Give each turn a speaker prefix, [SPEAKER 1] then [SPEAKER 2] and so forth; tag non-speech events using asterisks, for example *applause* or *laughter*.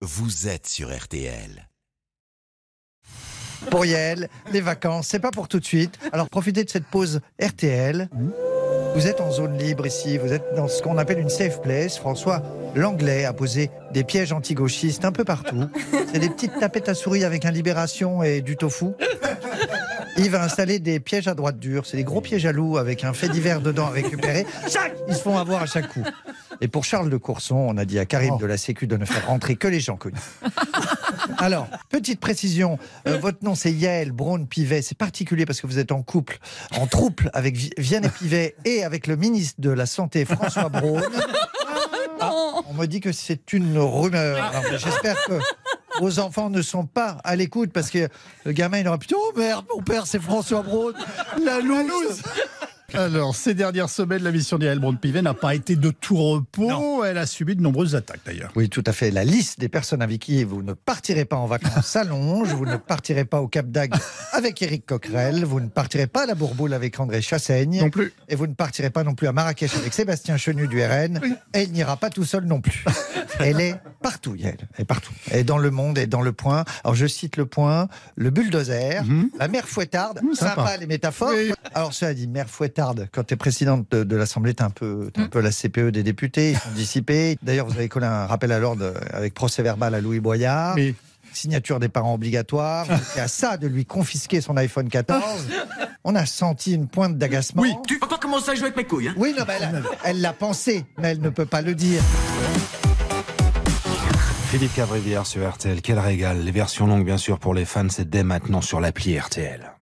[SPEAKER 1] vous êtes sur RTL.
[SPEAKER 2] Pour Yael, les vacances, c'est pas pour tout de suite. Alors profitez de cette pause RTL. Vous êtes en zone libre ici, vous êtes dans ce qu'on appelle une safe place. François Langlais a posé des pièges anti-gauchistes un peu partout. C'est des petites tapettes à souris avec un libération et du tofu. Il va installer des pièges à droite dure. C'est des gros pièges à loup avec un fait divers dedans à récupérer. Chac Ils se font avoir à chaque coup. Et pour Charles de Courson, on a dit à Karim de la Sécu de ne faire rentrer que les gens connus. *laughs* Alors, petite précision, euh, votre nom c'est Yael Braun Pivet. C'est particulier parce que vous êtes en couple, en trouble avec Vi- Vianney Pivet et avec le ministre de la Santé François Braun. *laughs* Ah, on me dit que c'est une rumeur. J'espère que vos enfants ne sont pas à l'écoute parce que le gamin il aura plutôt oh merde, mon père c'est François Braun, la loose.
[SPEAKER 3] Alors, ces dernières semaines, la mission d'Yael Braun-Pivet n'a pas été de tout repos. Elle a subi de nombreuses attaques d'ailleurs.
[SPEAKER 2] Oui, tout à fait. La liste des personnes avec qui vous ne partirez pas en vacances s'allonge. Vous ne partirez pas au Cap d'Agde avec Éric Coquerel. Vous ne partirez pas à la Bourboule avec André Chassaigne.
[SPEAKER 3] Non plus.
[SPEAKER 2] Et vous ne partirez pas non plus à Marrakech avec Sébastien Chenu du RN. Et il n'ira pas tout seul non plus. Elle est partout, Yael. Elle est partout. Elle est dans le monde, elle est dans le point. Alors je cite le point, le bulldozer, la mère fouettarde.
[SPEAKER 3] sympa.
[SPEAKER 2] Sympa les métaphores.
[SPEAKER 3] Oui.
[SPEAKER 2] Alors cela dit, mère fouettarde, quand tu es présidente de, de l'Assemblée, tu un peu, t'es un peu la CPE des députés, ils sont D'ailleurs, vous avez collé un rappel à l'ordre avec procès verbal à Louis Boyard.
[SPEAKER 3] Mais
[SPEAKER 2] Signature des parents obligatoire. C'est à ça de lui confisquer son iPhone 14. On a senti une pointe d'agacement.
[SPEAKER 3] Oui.
[SPEAKER 4] Tu vas pas commencer à jouer avec mes couilles, hein
[SPEAKER 2] Oui, non, mais elle, elle l'a pensé, mais elle ne peut pas le dire.
[SPEAKER 5] Philippe Cavrivière sur RTL, quel régal. Les versions longues, bien sûr, pour les fans, c'est dès maintenant sur l'appli RTL.